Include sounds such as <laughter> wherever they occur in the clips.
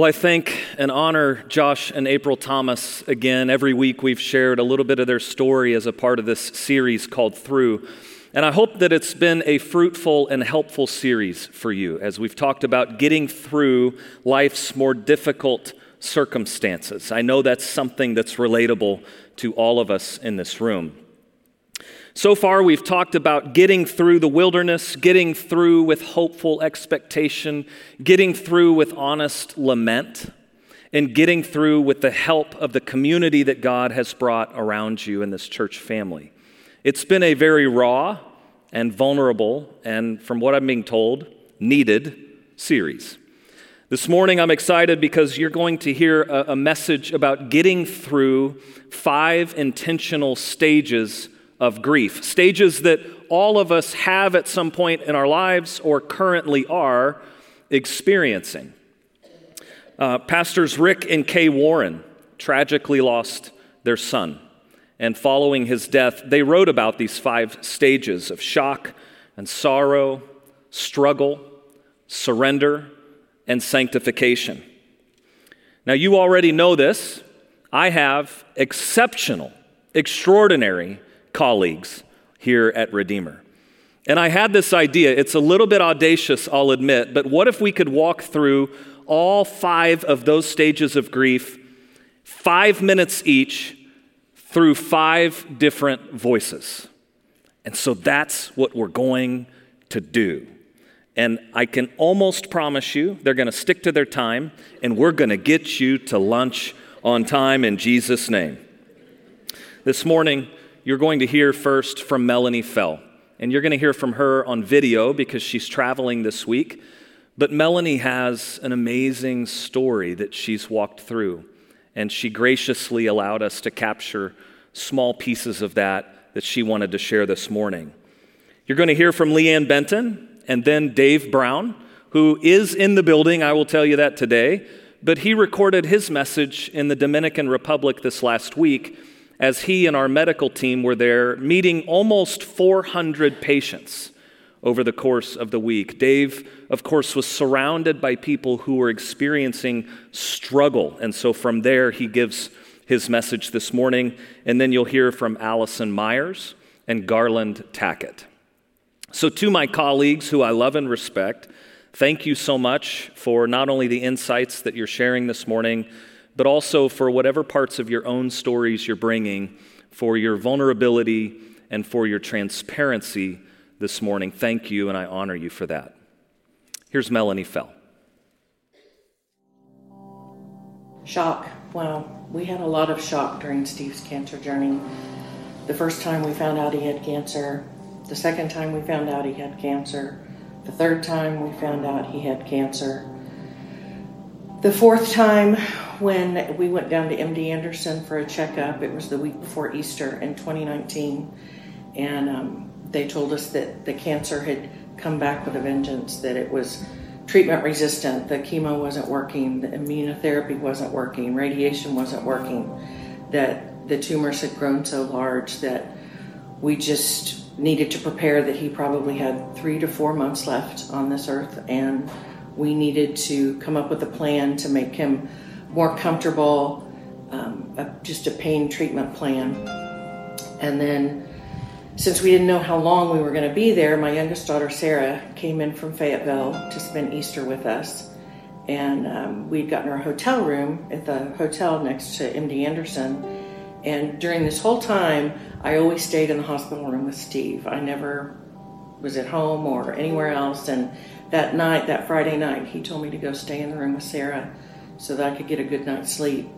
Well, I thank and honor Josh and April Thomas again. Every week we've shared a little bit of their story as a part of this series called Through. And I hope that it's been a fruitful and helpful series for you as we've talked about getting through life's more difficult circumstances. I know that's something that's relatable to all of us in this room. So far, we've talked about getting through the wilderness, getting through with hopeful expectation, getting through with honest lament, and getting through with the help of the community that God has brought around you in this church family. It's been a very raw and vulnerable, and from what I'm being told, needed series. This morning, I'm excited because you're going to hear a, message about getting through five intentional stages of grief, stages that all of us have at some point in our lives or currently are experiencing. Uh, Pastors Rick and Kay Warren tragically lost their son. And following his death, they wrote about these five stages of shock and sorrow, struggle, surrender, and sanctification. Now, you already know this. I have exceptional, extraordinary colleagues here at Redeemer. And I had this idea. It's a little bit audacious, I'll admit, but what if we could walk through all five of those stages of grief, five minutes each, through five different voices? And so that's what we're going to do. And I can almost promise you they're going to stick to their time, and we're going to get you to lunch on time in Jesus' name. This morning, you're going to hear first from Melanie Fell. And you're going to hear from her on video because she's traveling this week. But Melanie has an amazing story that she's walked through. And she graciously allowed us to capture small pieces of that that she wanted to share this morning. You're going to hear from Leanne Benton and then Dave Brown, who is in the building. I will tell you that today. But he recorded his message in the Dominican Republic this last week as he and our medical team were there meeting almost 400 patients over the course of the week. Dave, of course, was surrounded by people who were experiencing struggle. And so from there, he gives his message this morning. And then you'll hear from Alison Myers and Garland Tackett. So, to my colleagues who I love and respect, thank you so much for not only the insights that you're sharing this morning but also for whatever parts of your own stories you're bringing, for your vulnerability and for your transparency this morning. Thank you, and I honor you for that. Here's Melanie Fell. Shock. Wow. We had a lot of shock during Steve's cancer journey. The first time we found out he had cancer, the second time we found out he had cancer, the third time we found out he had cancer. The fourth time, when we went down to MD Anderson for a checkup, it was the week before Easter in 2019, and um, they told us that the cancer had come back with a vengeance, that it was treatment resistant, the chemo wasn't working, the immunotherapy wasn't working, radiation wasn't working, that the tumors had grown so large that we just needed to prepare that he probably had three to four months left on this earth and we needed to come up with a plan to make him more comfortable, um, a, just a pain treatment plan. And then, since we didn't know how long we were going to be there, my youngest daughter Sarah came in from Fayetteville to spend Easter with us. And um, we'd gotten our hotel room at the hotel next to MD Anderson. And during this whole time, I always stayed in the hospital room with Steve. I never was at home or anywhere else. And that night, that Friday night, he told me to go stay in the room with Sarah so that I could get a good night's sleep.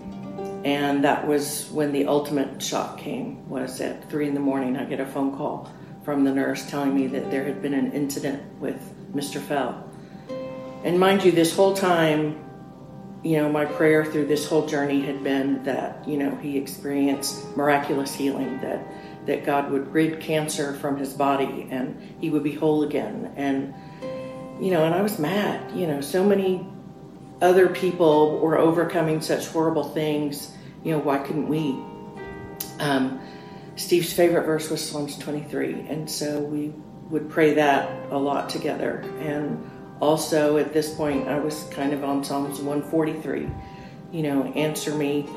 And that was when the ultimate shock came. Was at three in the morning, I get a phone call from the nurse telling me that there had been an incident with Mr. Fell. And mind you, this whole time, you know, my prayer through this whole journey had been that, you know, he experienced miraculous healing, that that God would rid cancer from his body and he would be whole again. And you know, and I was mad, you know, so many other people were overcoming such horrible things, you know, why couldn't we? Um, Steve's favorite verse was Psalms 23, and so we would pray that a lot together. And also at this point, I was kind of on Psalms 143. You know, answer me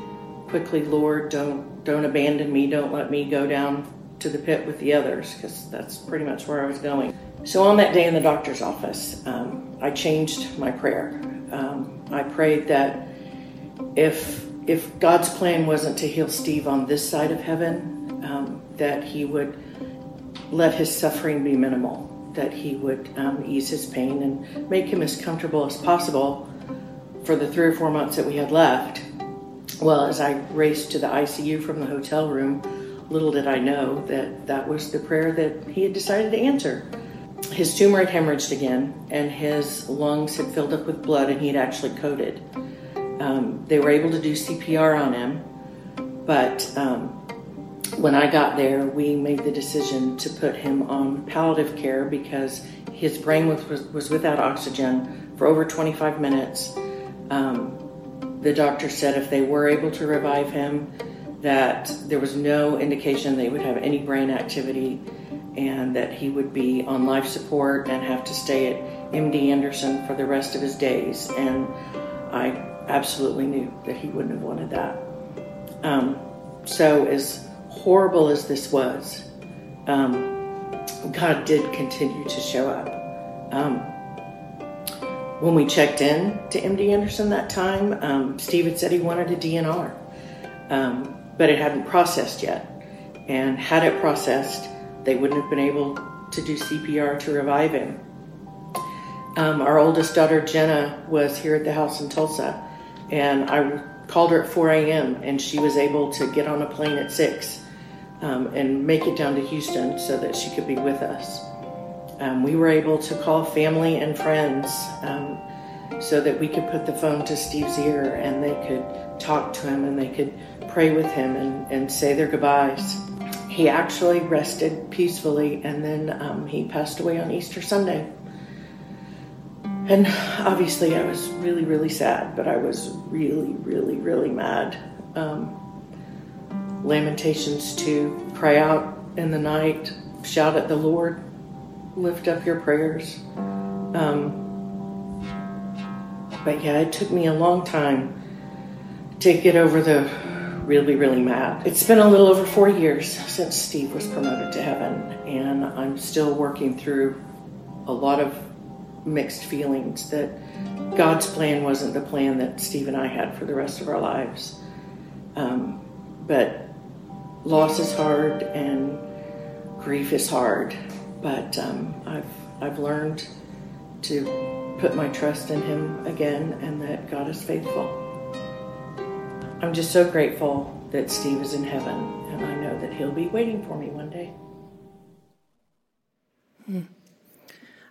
quickly, Lord. Don't don't abandon me. Don't let me go down to the pit with the others, because that's pretty much where I was going. So on that day in the doctor's office, um, I changed my prayer. Um, I prayed that if if God's plan wasn't to heal Steve on this side of heaven, um, that He would let his suffering be minimal that he would um, ease his pain and make him as comfortable as possible for the three or four months that we had left. Well, as I raced to the ICU from the hotel room, little did I know that that was the prayer that he had decided to answer. His tumor had hemorrhaged again, and his lungs had filled up with blood, and he had actually coded. Um, they were able to do CPR on him, but um, when I got there, we made the decision to put him on palliative care because his brain was, was, was without oxygen for over 25 minutes. Um, the doctor said if they were able to revive him, that there was no indication they would have any brain activity and that he would be on life support and have to stay at MD Anderson for the rest of his days. And I absolutely knew that he wouldn't have wanted that. Um, so, as horrible as this was, um, God did continue to show up. Um, when we checked in to MD Anderson that time, um, Steve had said he wanted a DNR, um, but it hadn't processed yet. And had it processed, they wouldn't have been able to do CPR to revive him. Um, our oldest daughter, Jenna, was here at the house in Tulsa, and I called her at 4 a.m., and she was able to get on a plane at 6 um, and make it down to Houston so that she could be with us. Um, we were able to call family and friends um, so that we could put the phone to Steve's ear and they could talk to him and they could pray with him and, and say their goodbyes. He actually rested peacefully and then um, he passed away on Easter Sunday. And obviously, I was really, really sad, but I was really, really, really mad. Um, Lamentations 2 cry out in the night, shout at the Lord, lift up your prayers. Um, but yeah, it took me a long time to get over the really, really mad. It's been a little over four years since Steve was promoted to heaven, and I'm still working through a lot of mixed feelings that God's plan wasn't the plan that Steve and I had for the rest of our lives. Um, but loss is hard and grief is hard, but um, I've I've learned to put my trust in Him again, and that God is faithful. I'm just so grateful that Steve is in heaven, and I know that He'll be waiting for me one day. Hmm.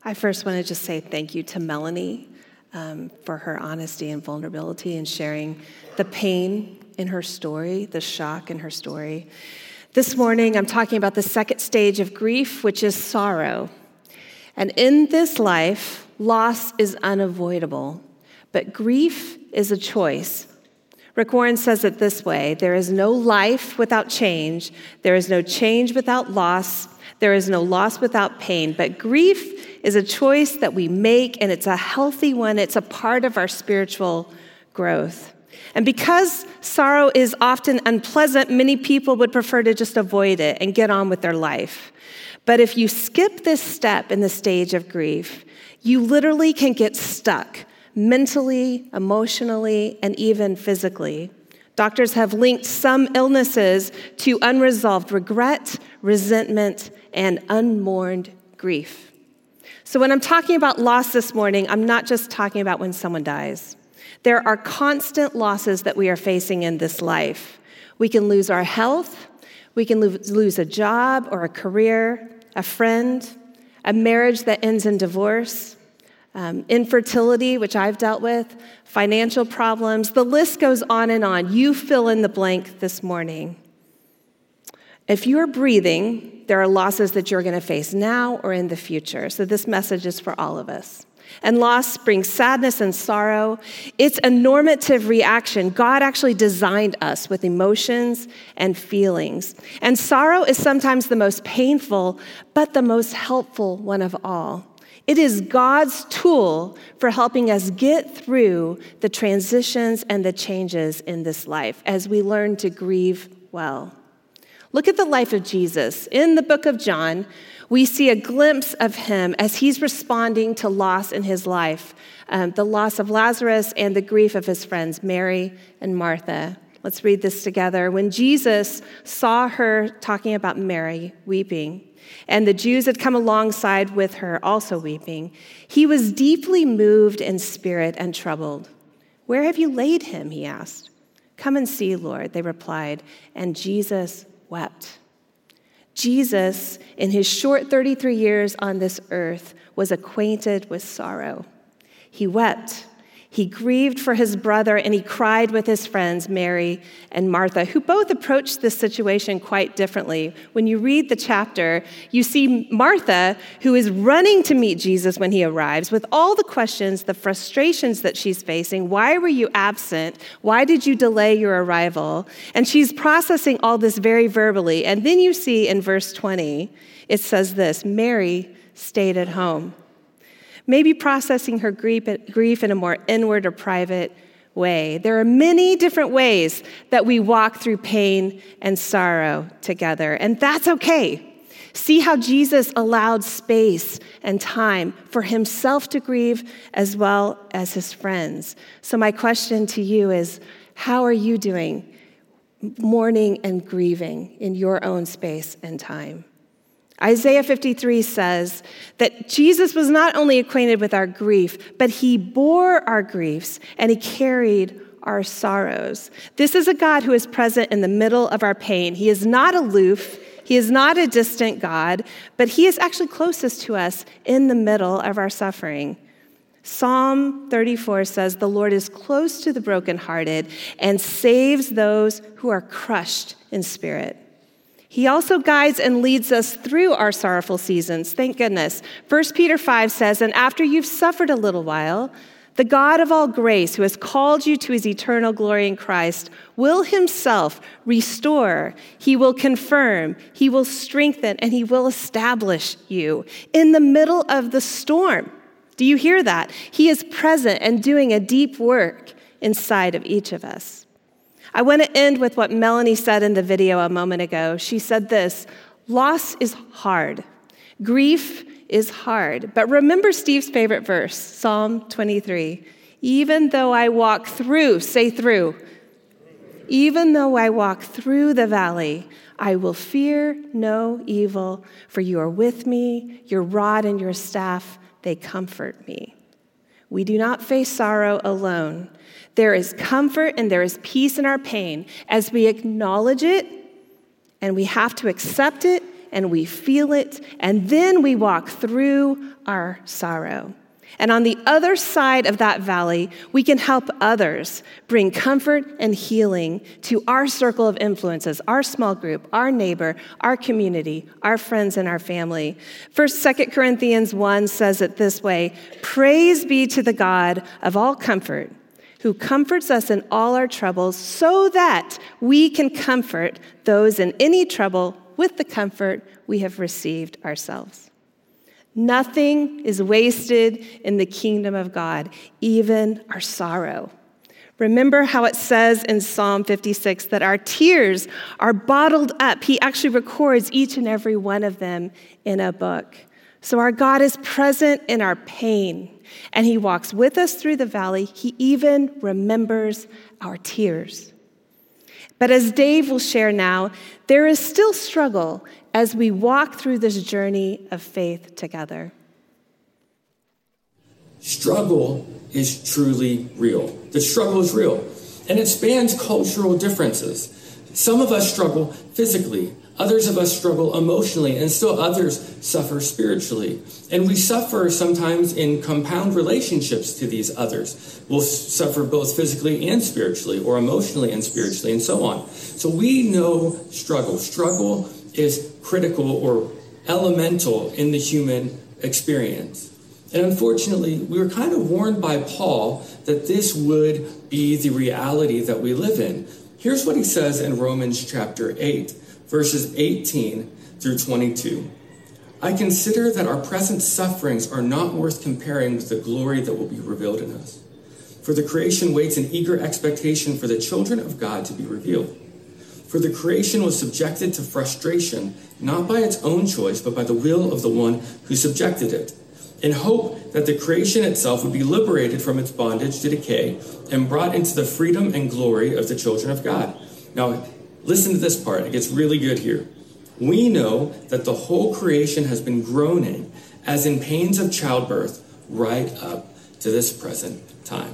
I first want to just say thank you to Melanie um, for her honesty and vulnerability and sharing the pain in her story, the shock in her story. This morning, I'm talking about the second stage of grief, which is sorrow. And in this life, loss is unavoidable, but grief is a choice. Rick Warren says it this way there is no life without change, there is no change without loss, there is no loss without pain. But grief is a choice that we make, and it's a healthy one, it's a part of our spiritual growth. And because sorrow is often unpleasant, many people would prefer to just avoid it and get on with their life. But if you skip this step in the stage of grief, you literally can get stuck mentally, emotionally, and even physically. Doctors have linked some illnesses to unresolved regret, resentment, and unmourned grief. So, when I'm talking about loss this morning, I'm not just talking about when someone dies. There are constant losses that we are facing in this life. We can lose our health, we can lose a job or a career, a friend, a marriage that ends in divorce, um, infertility, which I've dealt with, financial problems. The list goes on and on. You fill in the blank this morning. If you are breathing, there are losses that you're going to face now or in the future. So, this message is for all of us. And loss brings sadness and sorrow. It's a normative reaction. God actually designed us with emotions and feelings. And sorrow is sometimes the most painful, but the most helpful one of all. It is God's tool for helping us get through the transitions and the changes in this life as we learn to grieve well. Look at the life of Jesus. In the book of John, we see a glimpse of him as he's responding to loss in his life um, the loss of Lazarus and the grief of his friends, Mary and Martha. Let's read this together. When Jesus saw her talking about Mary weeping, and the Jews had come alongside with her, also weeping, he was deeply moved in spirit and troubled. Where have you laid him? He asked. Come and see, Lord, they replied. And Jesus wept. Jesus, in his short 33 years on this earth, was acquainted with sorrow. He wept he grieved for his brother and he cried with his friends, Mary and Martha, who both approached this situation quite differently. When you read the chapter, you see Martha, who is running to meet Jesus when he arrives, with all the questions, the frustrations that she's facing. Why were you absent? Why did you delay your arrival? And she's processing all this very verbally. And then you see in verse 20, it says this Mary stayed at home maybe processing her grief in a more inward or private way. There are many different ways that we walk through pain and sorrow together, and that's okay. See how Jesus allowed space and time for himself to grieve as well as his friends. So, my question to you is how are you doing mourning and grieving in your own space and time? Isaiah 53 says that Jesus was not only acquainted with our grief, but he bore our griefs and he carried our sorrows. This is a God who is present in the middle of our pain. He is not aloof, he is not a distant God, but he is actually closest to us in the middle of our suffering. Psalm 34 says, The Lord is close to the brokenhearted and saves those who are crushed in spirit. He also guides and leads us through our sorrowful seasons. Thank goodness. 1 Peter 5 says, And after you've suffered a little while, the God of all grace, who has called you to his eternal glory in Christ, will himself restore, he will confirm, he will strengthen, and he will establish you in the middle of the storm. Do you hear that? He is present and doing a deep work inside of each of us. I want to end with what Melanie said in the video a moment ago. She said this loss is hard, grief is hard. But remember Steve's favorite verse, Psalm 23. Even though I walk through, say through, even though I walk through the valley, I will fear no evil, for you are with me, your rod and your staff, they comfort me. We do not face sorrow alone. There is comfort and there is peace in our pain as we acknowledge it and we have to accept it and we feel it, and then we walk through our sorrow. And on the other side of that valley, we can help others bring comfort and healing to our circle of influences, our small group, our neighbor, our community, our friends, and our family. First, Second Corinthians 1 says it this way Praise be to the God of all comfort who comforts us in all our troubles, so that we can comfort those in any trouble with the comfort we have received ourselves. Nothing is wasted in the kingdom of God, even our sorrow. Remember how it says in Psalm 56 that our tears are bottled up. He actually records each and every one of them in a book. So our God is present in our pain and He walks with us through the valley. He even remembers our tears. But as Dave will share now, there is still struggle as we walk through this journey of faith together. Struggle is truly real. The struggle is real, and it spans cultural differences. Some of us struggle physically, Others of us struggle emotionally, and still others suffer spiritually. And we suffer sometimes in compound relationships to these others. We'll suffer both physically and spiritually, or emotionally and spiritually, and so on. So we know struggle. Struggle is critical or elemental in the human experience. And unfortunately, we were kind of warned by Paul that this would be the reality that we live in. Here's what he says in Romans chapter 8 verses 18 through 22. I consider that our present sufferings are not worth comparing with the glory that will be revealed in us. For the creation waits in eager expectation for the children of God to be revealed. For the creation was subjected to frustration, not by its own choice, but by the will of the one who subjected it, in hope that the creation itself would be liberated from its bondage to decay and brought into the freedom and glory of the children of God. Now, Listen to this part, it gets really good here. We know that the whole creation has been groaning as in pains of childbirth right up to this present time.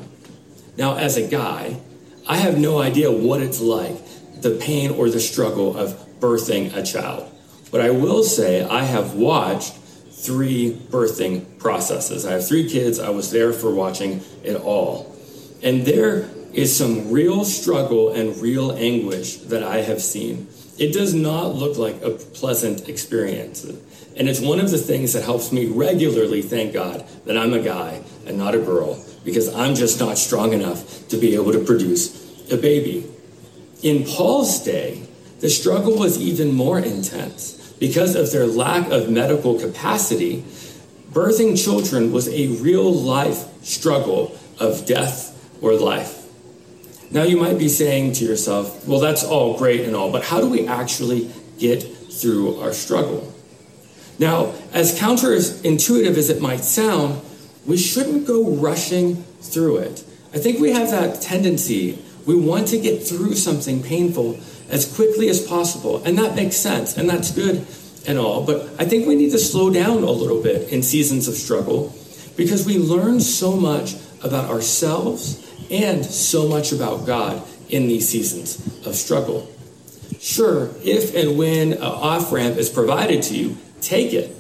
Now, as a guy, I have no idea what it's like, the pain or the struggle of birthing a child. But I will say I have watched three birthing processes. I have three kids. I was there for watching it all. And there is some real struggle and real anguish that I have seen. It does not look like a pleasant experience. And it's one of the things that helps me regularly thank God that I'm a guy and not a girl because I'm just not strong enough to be able to produce a baby. In Paul's day, the struggle was even more intense. Because of their lack of medical capacity, birthing children was a real life struggle of death or life. Now, you might be saying to yourself, well, that's all great and all, but how do we actually get through our struggle? Now, as counterintuitive as it might sound, we shouldn't go rushing through it. I think we have that tendency. We want to get through something painful as quickly as possible, and that makes sense, and that's good and all. But I think we need to slow down a little bit in seasons of struggle because we learn so much about ourselves and so much about God in these seasons of struggle. Sure, if and when an off ramp is provided to you, take it.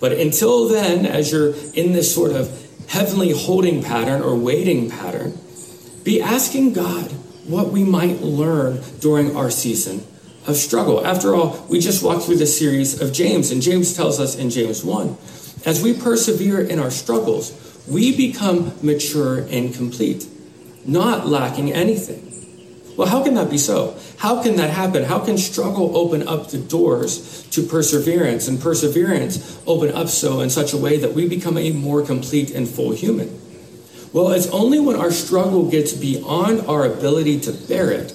But until then, as you're in this sort of heavenly holding pattern or waiting pattern, be asking God what we might learn during our season of struggle. After all, we just walked through the series of James, and James tells us in James 1 as we persevere in our struggles, we become mature and complete not lacking anything. Well, how can that be so? How can that happen? How can struggle open up the doors to perseverance and perseverance open up so in such a way that we become a more complete and full human? Well, it's only when our struggle gets beyond our ability to bear it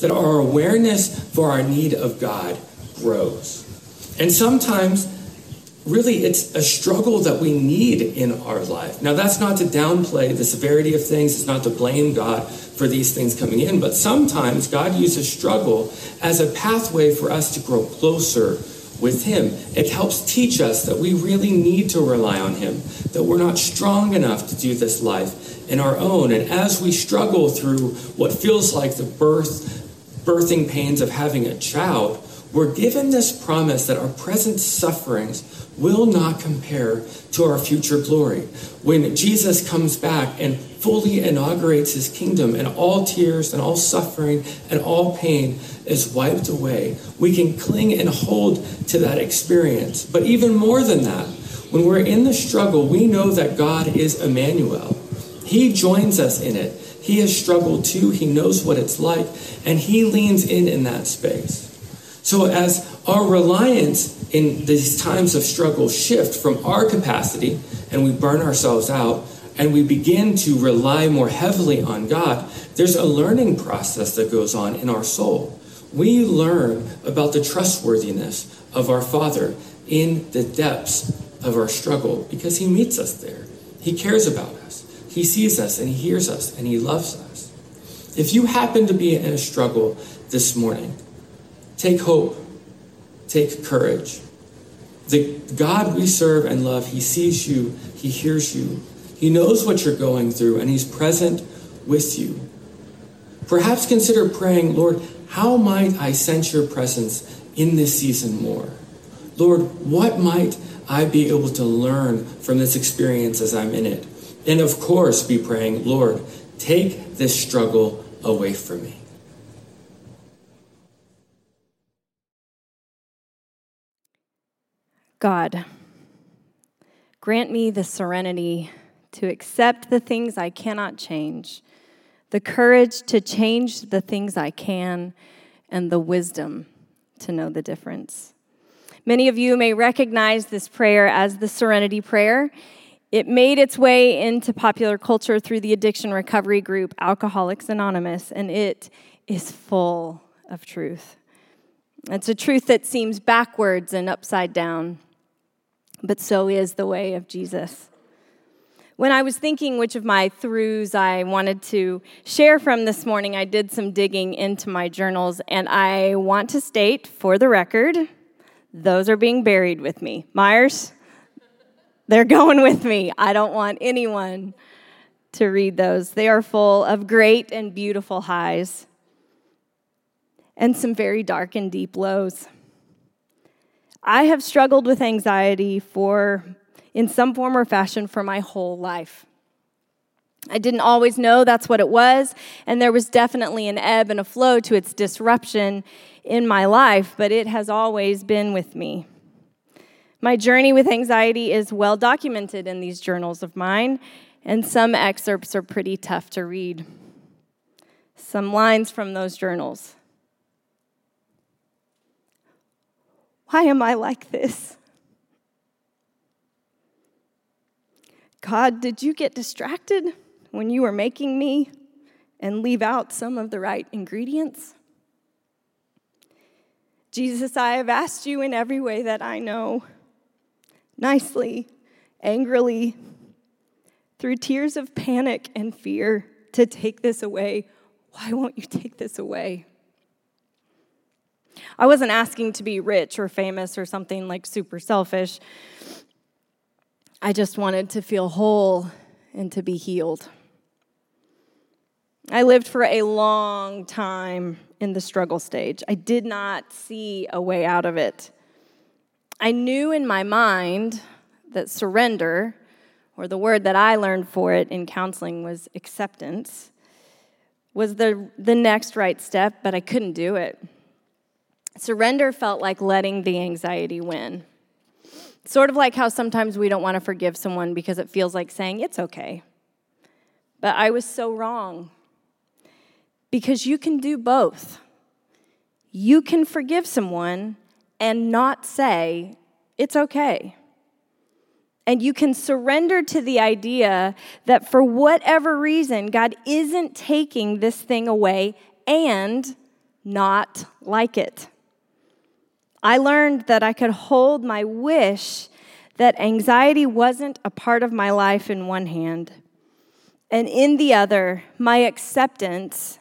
that our awareness for our need of God grows. And sometimes really it's a struggle that we need in our life. Now, that's not to downplay the severity of things, it's not to blame God for these things coming in, but sometimes God uses struggle as a pathway for us to grow closer with Him. It helps teach us that we really need to rely on Him, that we're not strong enough to do this life in our own. And as we struggle through what feels like the birth, birthing pains of having a child, we're given this promise that our present sufferings will not compare to our future glory. When Jesus comes back and fully inaugurates his kingdom, and all tears and all suffering and all pain is wiped away, we can cling and hold to that experience. But even more than that, when we're in the struggle, we know that God is Emmanuel. He joins us in it. He has struggled too. He knows what it's like, and he leans in in that space. So, as our reliance in these times of struggle shift from our capacity and we burn ourselves out and we begin to rely more heavily on God, there's a learning process that goes on in our soul. We learn about the trustworthiness of our Father in the depths of our struggle because He meets us there. He cares about us, He sees us, and He hears us, and He loves us. If you happen to be in a struggle this morning, Take hope. Take courage. The God we serve and love, He sees you, He hears you, He knows what you're going through, and He's present with you. Perhaps consider praying, Lord, how might I sense your presence in this season more? Lord, what might I be able to learn from this experience as I'm in it? And of course, be praying, Lord, take this struggle away from me. God, grant me the serenity to accept the things I cannot change, the courage to change the things I can, and the wisdom to know the difference. Many of you may recognize this prayer as the Serenity Prayer. It made its way into popular culture through the addiction recovery group Alcoholics Anonymous, and it is full of truth. It's a truth that seems backwards and upside down but so is the way of Jesus. When I was thinking which of my throughs I wanted to share from this morning, I did some digging into my journals, and I want to state for the record those are being buried with me. Myers, they're going with me. I don't want anyone to read those. They are full of great and beautiful highs and some very dark and deep lows. I have struggled with anxiety for, in some form or fashion, for my whole life. I didn't always know that's what it was, and there was definitely an ebb and a flow to its disruption in my life, but it has always been with me. My journey with anxiety is well documented in these journals of mine, and some excerpts are pretty tough to read. Some lines from those journals. Why am I like this? God, did you get distracted when you were making me and leave out some of the right ingredients? Jesus, I have asked you in every way that I know, nicely, angrily, through tears of panic and fear, to take this away. Why won't you take this away? I wasn't asking to be rich or famous or something like super selfish. I just wanted to feel whole and to be healed. I lived for a long time in the struggle stage. I did not see a way out of it. I knew in my mind that surrender, or the word that I learned for it in counseling was acceptance, was the, the next right step, but I couldn't do it. Surrender felt like letting the anxiety win. Sort of like how sometimes we don't want to forgive someone because it feels like saying, it's okay. But I was so wrong. Because you can do both. You can forgive someone and not say, it's okay. And you can surrender to the idea that for whatever reason, God isn't taking this thing away and not like it. I learned that I could hold my wish that anxiety wasn't a part of my life in one hand, and in the other, my acceptance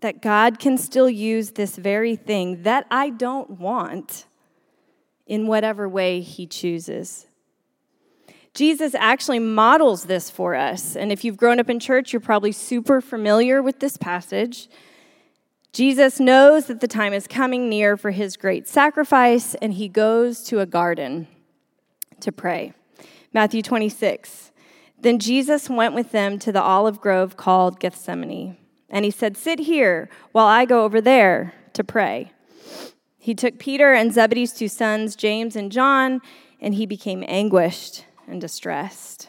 that God can still use this very thing that I don't want in whatever way He chooses. Jesus actually models this for us. And if you've grown up in church, you're probably super familiar with this passage. Jesus knows that the time is coming near for his great sacrifice, and he goes to a garden to pray. Matthew 26. Then Jesus went with them to the olive grove called Gethsemane, and he said, Sit here while I go over there to pray. He took Peter and Zebedee's two sons, James and John, and he became anguished and distressed.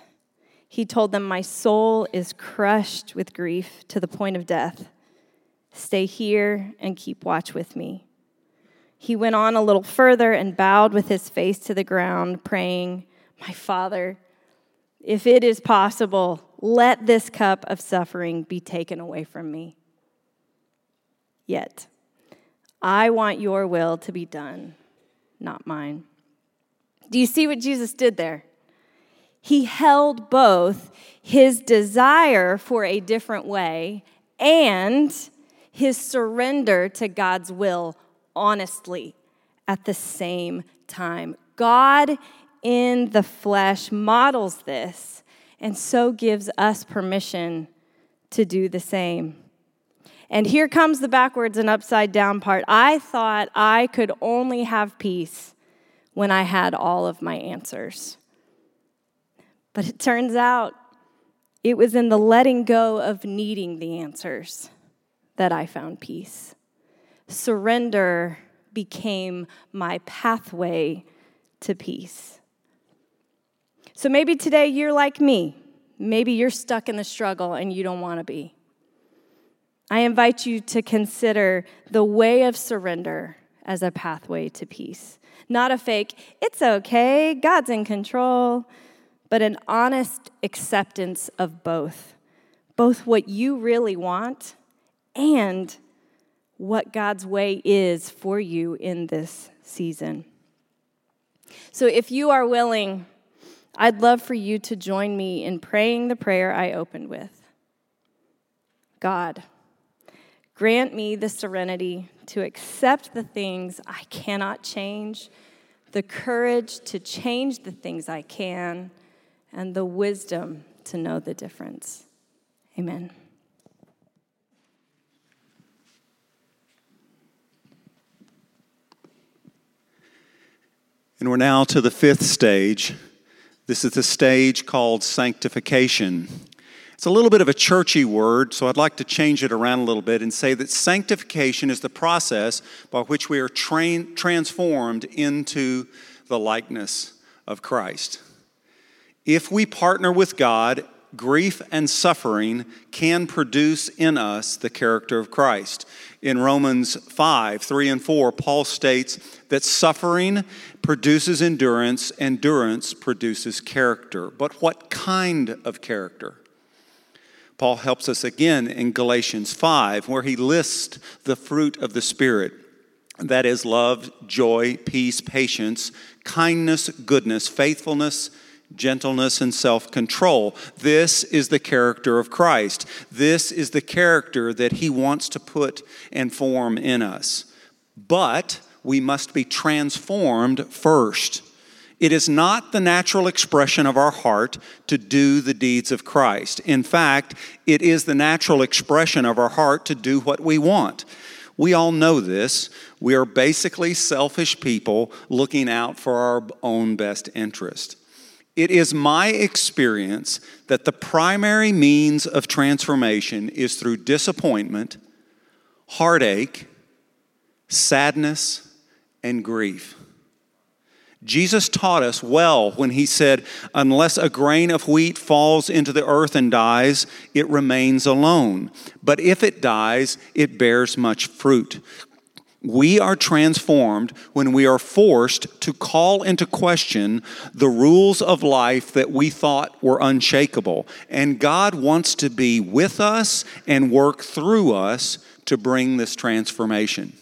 He told them, My soul is crushed with grief to the point of death. Stay here and keep watch with me. He went on a little further and bowed with his face to the ground, praying, My Father, if it is possible, let this cup of suffering be taken away from me. Yet, I want your will to be done, not mine. Do you see what Jesus did there? He held both his desire for a different way and his surrender to God's will honestly at the same time. God in the flesh models this and so gives us permission to do the same. And here comes the backwards and upside down part. I thought I could only have peace when I had all of my answers. But it turns out it was in the letting go of needing the answers that I found peace. Surrender became my pathway to peace. So maybe today you're like me. Maybe you're stuck in the struggle and you don't want to be. I invite you to consider the way of surrender as a pathway to peace. Not a fake, it's okay, God's in control, but an honest acceptance of both. Both what you really want and what God's way is for you in this season. So, if you are willing, I'd love for you to join me in praying the prayer I opened with God, grant me the serenity to accept the things I cannot change, the courage to change the things I can, and the wisdom to know the difference. Amen. And we're now to the fifth stage. This is the stage called sanctification. It's a little bit of a churchy word, so I'd like to change it around a little bit and say that sanctification is the process by which we are train, transformed into the likeness of Christ. If we partner with God, grief and suffering can produce in us the character of Christ. In Romans 5 3 and 4, Paul states that suffering produces endurance, endurance produces character. But what kind of character? Paul helps us again in Galatians 5, where he lists the fruit of the Spirit that is, love, joy, peace, patience, kindness, goodness, faithfulness, gentleness, and self control. This is the character of Christ. This is the character that he wants to put and form in us. But we must be transformed first. It is not the natural expression of our heart to do the deeds of Christ. In fact, it is the natural expression of our heart to do what we want. We all know this. We are basically selfish people looking out for our own best interest. It is my experience that the primary means of transformation is through disappointment, heartache, sadness, and grief. Jesus taught us well when he said, Unless a grain of wheat falls into the earth and dies, it remains alone. But if it dies, it bears much fruit. We are transformed when we are forced to call into question the rules of life that we thought were unshakable. And God wants to be with us and work through us to bring this transformation.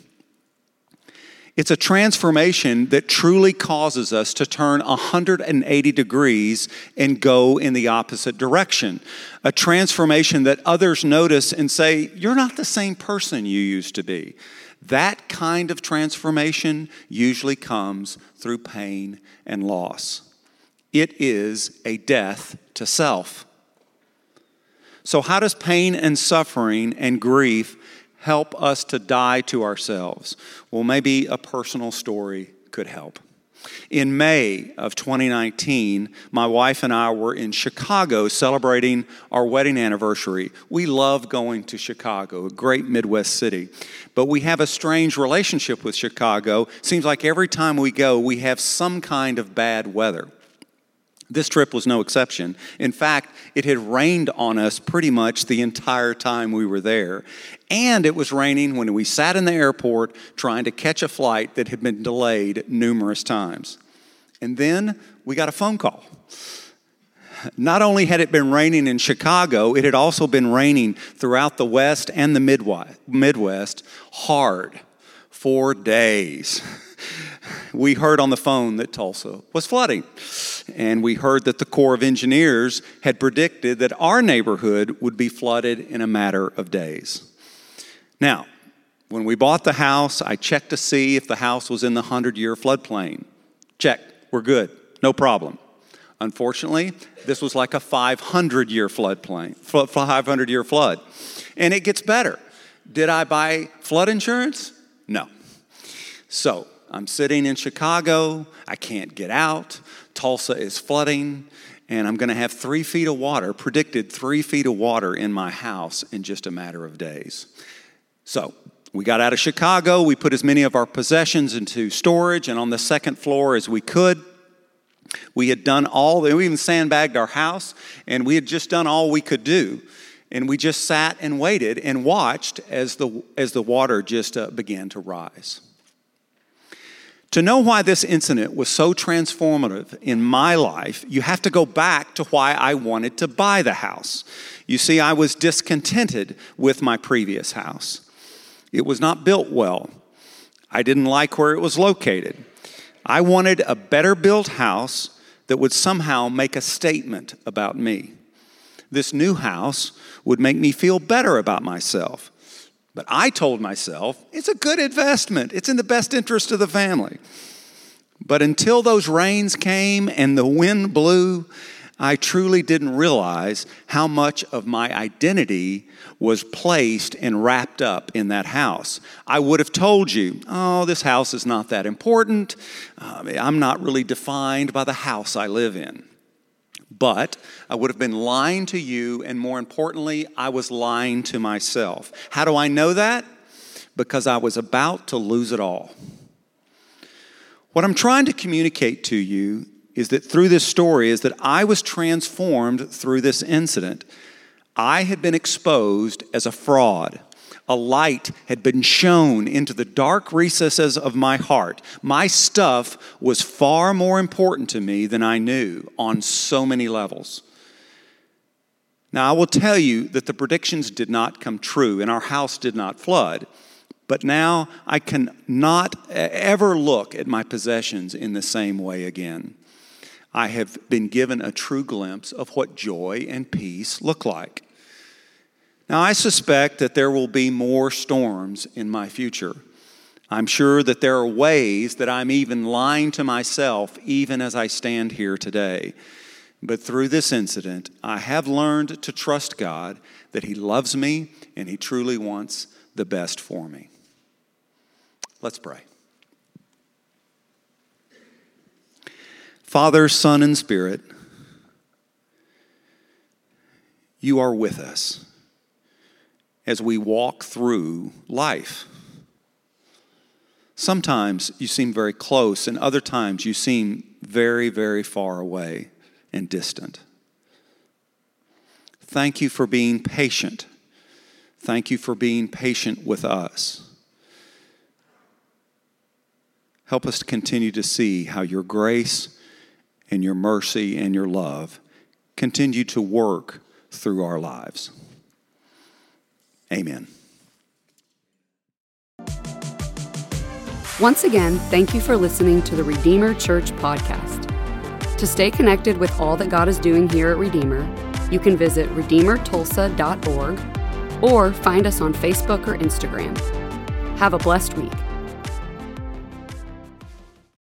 It's a transformation that truly causes us to turn 180 degrees and go in the opposite direction. A transformation that others notice and say, You're not the same person you used to be. That kind of transformation usually comes through pain and loss. It is a death to self. So, how does pain and suffering and grief help us to die to ourselves? Well, maybe a personal story could help. In May of 2019, my wife and I were in Chicago celebrating our wedding anniversary. We love going to Chicago, a great Midwest city. But we have a strange relationship with Chicago. Seems like every time we go, we have some kind of bad weather. This trip was no exception. In fact, it had rained on us pretty much the entire time we were there. And it was raining when we sat in the airport trying to catch a flight that had been delayed numerous times. And then we got a phone call. Not only had it been raining in Chicago, it had also been raining throughout the West and the Midwest hard for days. <laughs> We heard on the phone that Tulsa was flooding. And we heard that the Corps of Engineers had predicted that our neighborhood would be flooded in a matter of days. Now, when we bought the house, I checked to see if the house was in the 100 year floodplain. Check, we're good, no problem. Unfortunately, this was like a 500 year floodplain, 500 year flood. And it gets better. Did I buy flood insurance? No. So I'm sitting in Chicago. I can't get out. Tulsa is flooding. And I'm going to have three feet of water, predicted three feet of water in my house in just a matter of days. So we got out of Chicago. We put as many of our possessions into storage and on the second floor as we could. We had done all, we even sandbagged our house, and we had just done all we could do. And we just sat and waited and watched as the, as the water just uh, began to rise. To know why this incident was so transformative in my life, you have to go back to why I wanted to buy the house. You see, I was discontented with my previous house. It was not built well. I didn't like where it was located. I wanted a better built house that would somehow make a statement about me. This new house would make me feel better about myself. But I told myself, it's a good investment. It's in the best interest of the family. But until those rains came and the wind blew, I truly didn't realize how much of my identity was placed and wrapped up in that house. I would have told you, oh, this house is not that important. Uh, I'm not really defined by the house I live in. But I would have been lying to you, and more importantly, I was lying to myself. How do I know that? Because I was about to lose it all. What I'm trying to communicate to you is that through this story is that I was transformed through this incident. I had been exposed as a fraud. A light had been shown into the dark recesses of my heart. My stuff was far more important to me than I knew on so many levels. Now, I will tell you that the predictions did not come true and our house did not flood. But now I can not ever look at my possessions in the same way again. I have been given a true glimpse of what joy and peace look like. Now, I suspect that there will be more storms in my future. I'm sure that there are ways that I'm even lying to myself, even as I stand here today. But through this incident, I have learned to trust God that He loves me and He truly wants the best for me. Let's pray. Father, Son, and Spirit, you are with us as we walk through life. Sometimes you seem very close, and other times you seem very, very far away and distant. Thank you for being patient. Thank you for being patient with us. Help us to continue to see how your grace and your mercy and your love continue to work through our lives. Amen. Once again, thank you for listening to the Redeemer Church podcast. To stay connected with all that God is doing here at Redeemer, you can visit redeemertulsa.org or find us on Facebook or Instagram. Have a blessed week.